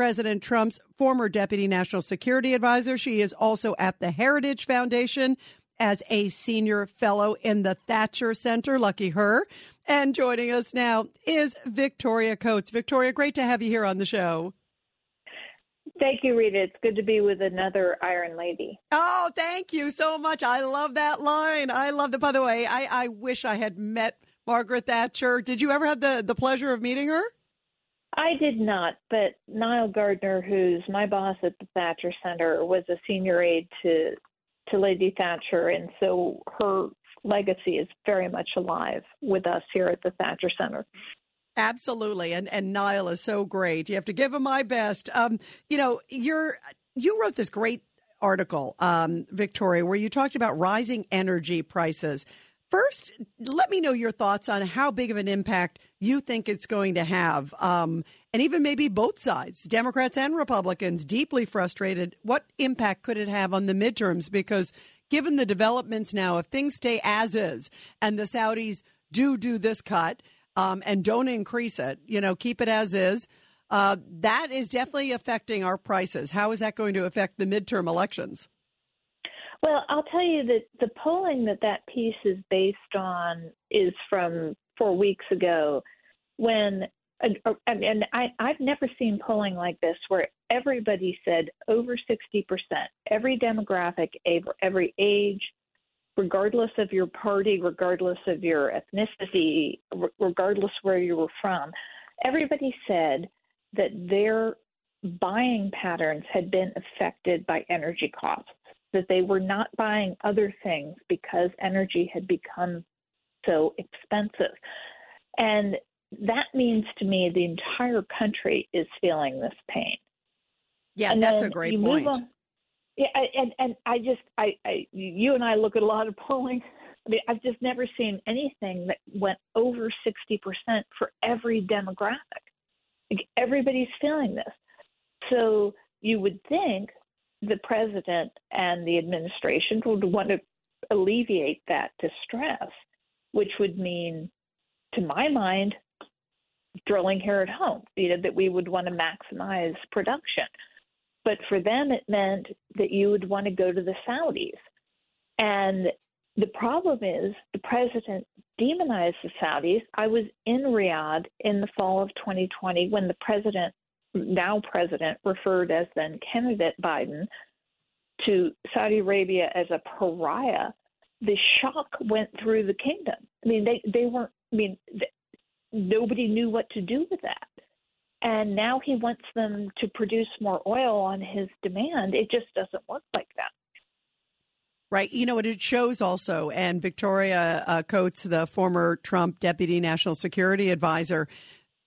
President Trump's former deputy national security advisor. She is also at the Heritage Foundation as a senior fellow in the Thatcher Center. Lucky her. And joining us now is Victoria Coates. Victoria, great to have you here on the show. Thank you, Rita. It's good to be with another Iron Lady. Oh, thank you so much. I love that line. I love it. By the way, I, I wish I had met Margaret Thatcher. Did you ever have the, the pleasure of meeting her? I did not, but Nile Gardiner, who's my boss at the Thatcher Center, was a senior aide to to Lady Thatcher, and so her legacy is very much alive with us here at the Thatcher Center. Absolutely, and and Niall is so great. You have to give him my best. Um, you know, you're you wrote this great article, um, Victoria, where you talked about rising energy prices. First, let me know your thoughts on how big of an impact you think it's going to have. Um, and even maybe both sides, Democrats and Republicans, deeply frustrated. What impact could it have on the midterms? Because given the developments now, if things stay as is and the Saudis do do this cut um, and don't increase it, you know, keep it as is, uh, that is definitely affecting our prices. How is that going to affect the midterm elections? Well, I'll tell you that the polling that that piece is based on is from four weeks ago when and uh, I, I've never seen polling like this where everybody said over 60%, every demographic, every age, regardless of your party, regardless of your ethnicity, regardless where you were from, everybody said that their buying patterns had been affected by energy costs that they were not buying other things because energy had become so expensive. And that means to me the entire country is feeling this pain. Yeah, and that's a great point. On, yeah, and and I just I, I you and I look at a lot of polling. I mean, I've just never seen anything that went over sixty percent for every demographic. Like everybody's feeling this. So you would think the president and the administration would want to alleviate that distress, which would mean, to my mind, drilling here at home, you know, that we would want to maximize production. But for them, it meant that you would want to go to the Saudis. And the problem is the president demonized the Saudis. I was in Riyadh in the fall of 2020 when the president now president referred as then candidate Biden to Saudi Arabia as a pariah, the shock went through the kingdom. I mean, they they weren't. I mean, nobody knew what to do with that. And now he wants them to produce more oil on his demand. It just doesn't work like that. Right. You know what it shows also, and Victoria uh, Coates, the former Trump deputy national security advisor,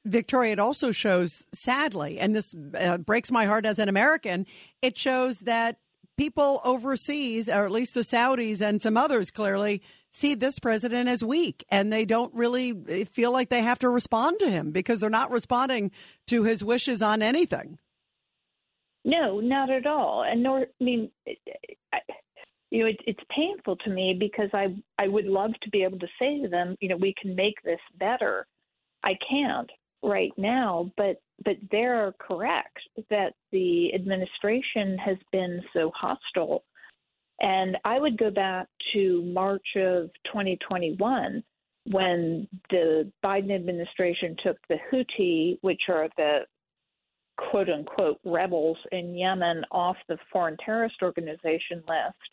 Victoria, it also shows, sadly, and this uh, breaks my heart as an American, it shows that people overseas, or at least the Saudis and some others clearly, see this president as weak and they don't really feel like they have to respond to him because they're not responding to his wishes on anything. No, not at all. And nor, I mean, I, you know, it, it's painful to me because I I would love to be able to say to them, you know, we can make this better. I can't right now, but but they're correct that the administration has been so hostile. And I would go back to March of 2021 when the Biden administration took the Houthi, which are the quote unquote rebels in Yemen, off the foreign terrorist organization list,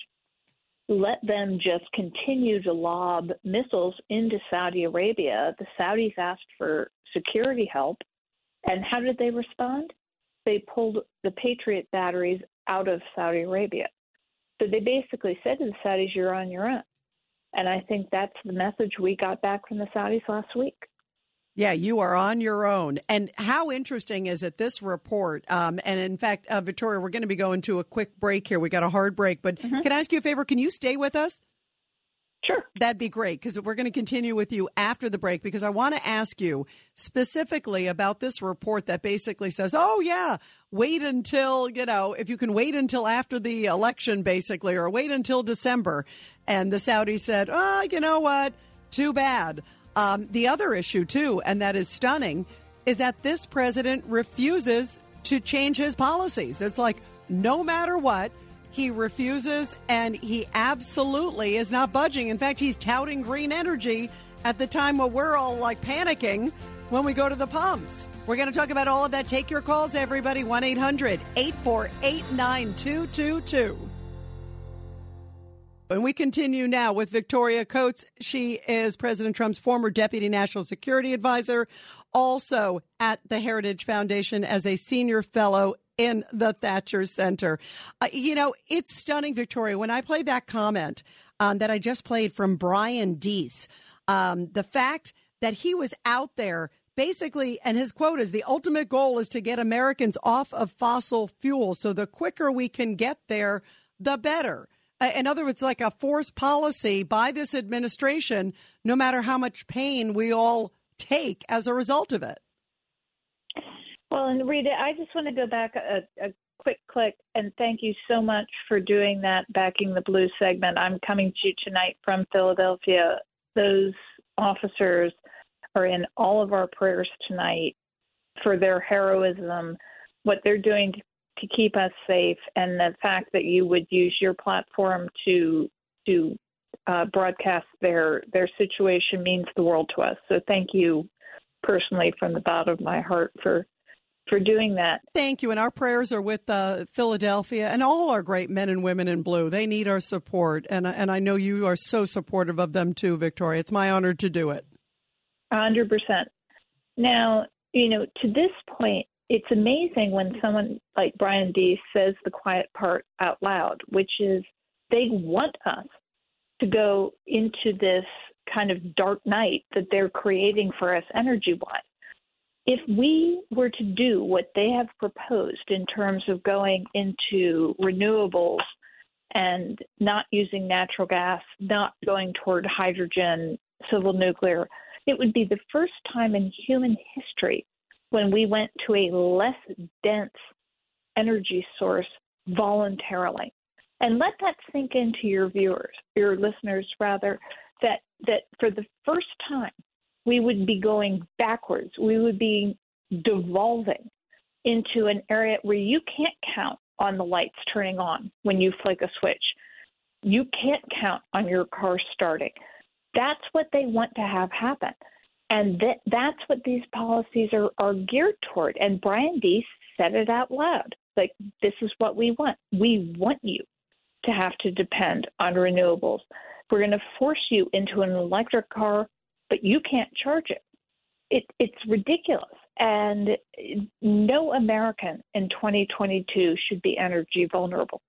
let them just continue to lob missiles into Saudi Arabia. The Saudis asked for security help. And how did they respond? They pulled the Patriot batteries out of Saudi Arabia. So they basically said to the Saudis, you're on your own. And I think that's the message we got back from the Saudis last week. Yeah, you are on your own. And how interesting is it, this report? Um, and in fact, uh, Victoria, we're going to be going to a quick break here. We got a hard break, but mm-hmm. can I ask you a favor? Can you stay with us? Sure. That'd be great because we're going to continue with you after the break because I want to ask you specifically about this report that basically says, oh, yeah, wait until, you know, if you can wait until after the election, basically, or wait until December. And the Saudis said, oh, you know what? Too bad. Um, the other issue, too, and that is stunning, is that this president refuses to change his policies. It's like no matter what, he refuses and he absolutely is not budging. In fact, he's touting green energy at the time when we're all like panicking when we go to the pumps. We're going to talk about all of that. Take your calls, everybody. 1 800 848 9222. And we continue now with Victoria Coates. She is President Trump's former deputy national security advisor, also at the Heritage Foundation as a senior fellow in the Thatcher Center. Uh, you know, it's stunning, Victoria. When I played that comment um, that I just played from Brian Deese, um, the fact that he was out there basically, and his quote is the ultimate goal is to get Americans off of fossil fuel. So the quicker we can get there, the better. Uh, in other words, like a forced policy by this administration, no matter how much pain we all take as a result of it. Well, and Rita, I just want to go back a, a quick click and thank you so much for doing that backing the blue segment. I'm coming to you tonight from Philadelphia. Those officers are in all of our prayers tonight for their heroism, what they're doing to to keep us safe, and the fact that you would use your platform to to uh, broadcast their their situation means the world to us. So thank you personally from the bottom of my heart for for doing that. Thank you, and our prayers are with uh, Philadelphia and all our great men and women in blue. They need our support, and and I know you are so supportive of them too, Victoria. It's my honor to do it. hundred percent. Now, you know, to this point, it's amazing when someone like Brian Deese says the quiet part out loud, which is they want us to go into this kind of dark night that they're creating for us energy wise. If we were to do what they have proposed in terms of going into renewables and not using natural gas, not going toward hydrogen, civil nuclear, it would be the first time in human history when we went to a less dense energy source voluntarily. And let that sink into your viewers, your listeners rather, that that for the first time we would be going backwards. We would be devolving into an area where you can't count on the lights turning on when you flick a switch. You can't count on your car starting. That's what they want to have happen. And that, that's what these policies are, are geared toward. And Brian Deese said it out loud. Like, this is what we want. We want you to have to depend on renewables. We're going to force you into an electric car, but you can't charge it. it it's ridiculous. And no American in 2022 should be energy vulnerable.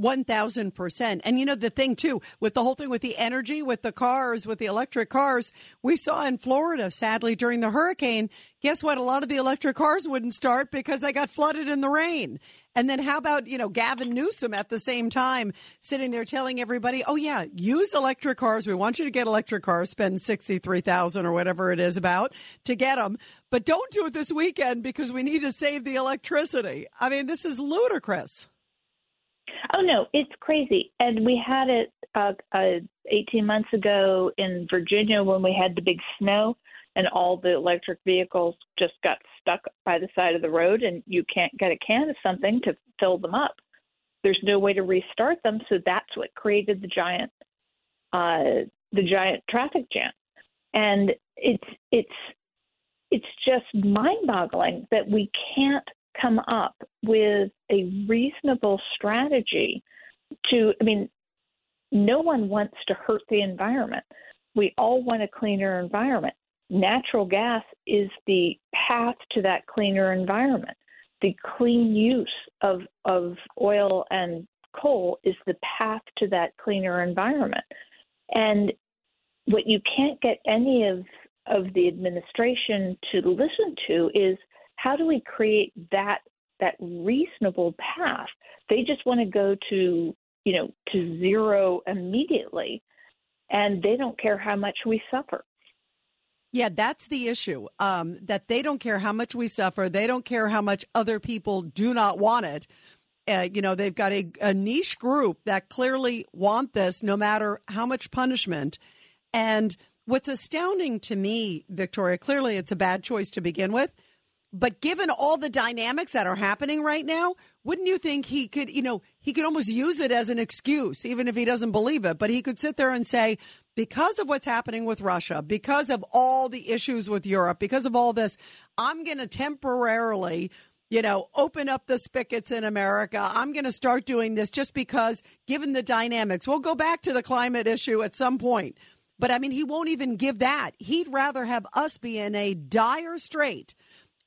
1000%. And you know, the thing too, with the whole thing with the energy, with the cars, with the electric cars, we saw in Florida, sadly, during the hurricane, guess what? A lot of the electric cars wouldn't start because they got flooded in the rain. And then how about, you know, Gavin Newsom at the same time sitting there telling everybody, oh yeah, use electric cars. We want you to get electric cars, spend 63,000 or whatever it is about to get them. But don't do it this weekend because we need to save the electricity. I mean, this is ludicrous. Oh no, it's crazy. And we had it uh, uh, 18 months ago in Virginia when we had the big snow, and all the electric vehicles just got stuck by the side of the road, and you can't get a can of something to fill them up. There's no way to restart them, so that's what created the giant, uh, the giant traffic jam. And it's it's it's just mind-boggling that we can't come up with a reasonable strategy to, I mean, no one wants to hurt the environment. We all want a cleaner environment. Natural gas is the path to that cleaner environment. The clean use of, of oil and coal is the path to that cleaner environment. And what you can't get any of of the administration to listen to is how do we create that that reasonable path? They just want to go to you know to zero immediately, and they don't care how much we suffer. Yeah, that's the issue. Um, that they don't care how much we suffer. They don't care how much other people do not want it. Uh, you know, they've got a, a niche group that clearly want this no matter how much punishment. And what's astounding to me, Victoria, clearly it's a bad choice to begin with. But given all the dynamics that are happening right now, wouldn't you think he could, you know, he could almost use it as an excuse, even if he doesn't believe it? But he could sit there and say, because of what's happening with Russia, because of all the issues with Europe, because of all this, I'm going to temporarily, you know, open up the spigots in America. I'm going to start doing this just because, given the dynamics, we'll go back to the climate issue at some point. But I mean, he won't even give that. He'd rather have us be in a dire strait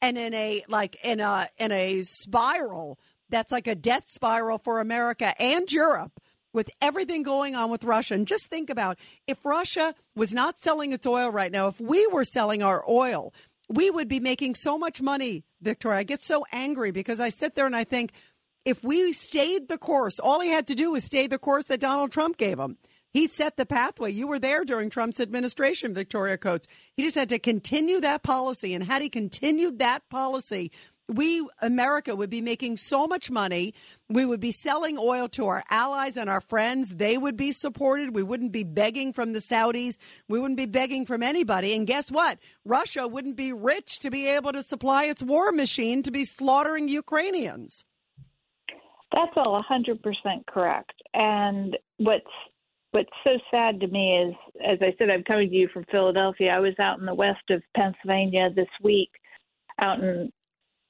and in a like in a in a spiral that's like a death spiral for America and Europe with everything going on with Russia. And just think about if Russia was not selling its oil right now, if we were selling our oil, we would be making so much money, Victoria. I get so angry because I sit there and I think if we stayed the course, all he had to do was stay the course that Donald Trump gave him. He set the pathway. You were there during Trump's administration, Victoria Coates. He just had to continue that policy. And had he continued that policy, we, America, would be making so much money. We would be selling oil to our allies and our friends. They would be supported. We wouldn't be begging from the Saudis. We wouldn't be begging from anybody. And guess what? Russia wouldn't be rich to be able to supply its war machine to be slaughtering Ukrainians. That's all 100% correct. And what's what's so sad to me is, as I said, I'm coming to you from Philadelphia. I was out in the west of Pennsylvania this week, out in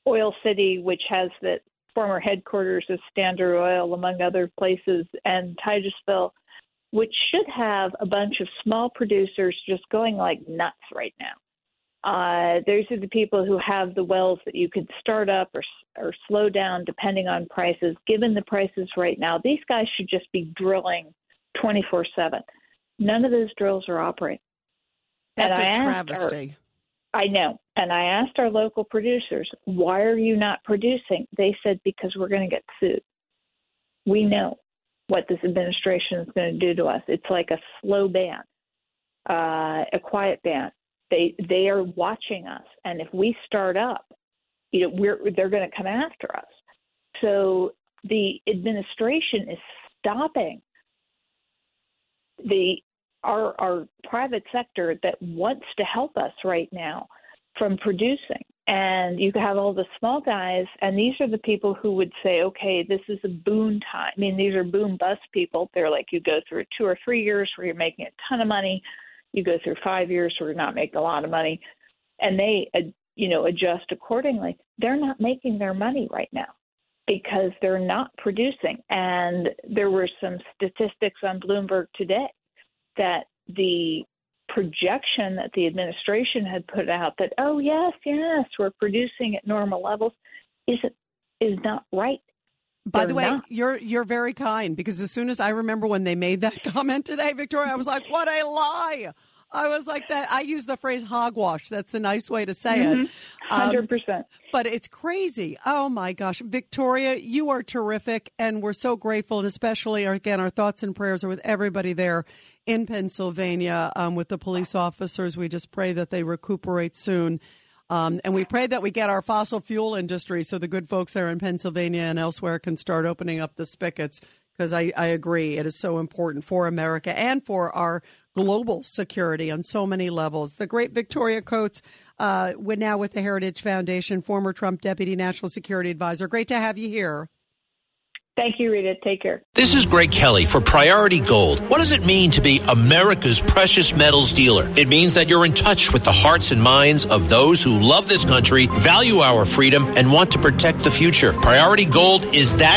Oil City, which has the former headquarters of Standard Oil, among other places, and Titusville, which should have a bunch of small producers just going like nuts right now. Uh, those are the people who have the wells that you could start up or or slow down depending on prices. Given the prices right now, these guys should just be drilling 24 7. None of those drills are operating. That's and a travesty. Our, I know. And I asked our local producers, why are you not producing? They said, because we're going to get sued. We know what this administration is going to do to us. It's like a slow ban, uh, a quiet ban. They they are watching us, and if we start up, you know, we're they're going to come after us. So the administration is stopping the our our private sector that wants to help us right now from producing. And you have all the small guys, and these are the people who would say, okay, this is a boom time. I mean, these are boom bust people. They're like, you go through two or three years where you're making a ton of money, you go through five years where you're not making a lot of money, and they, uh, you know, adjust accordingly. They're not making their money right now because they're not producing. And there were some statistics on Bloomberg today that the projection that the administration had put out that oh yes yes we're producing at normal levels is is not right by They're the way, not. you're you're very kind because as soon as I remember when they made that comment today, Victoria, I was like, "What a lie!" I was like that. I use the phrase hogwash. That's a nice way to say mm-hmm. it. 100%. Um, but it's crazy. Oh my gosh. Victoria, you are terrific. And we're so grateful. And especially, again, our thoughts and prayers are with everybody there in Pennsylvania um, with the police officers. We just pray that they recuperate soon. Um, and we pray that we get our fossil fuel industry so the good folks there in Pennsylvania and elsewhere can start opening up the spigots because I, I agree it is so important for America and for our global security on so many levels. The great Victoria Coates, uh, now with the Heritage Foundation, former Trump Deputy National Security Advisor. Great to have you here. Thank you, Rita. Take care. This is Greg Kelly for Priority Gold. What does it mean to be America's precious metals dealer? It means that you're in touch with the hearts and minds of those who love this country, value our freedom, and want to protect the future. Priority Gold is that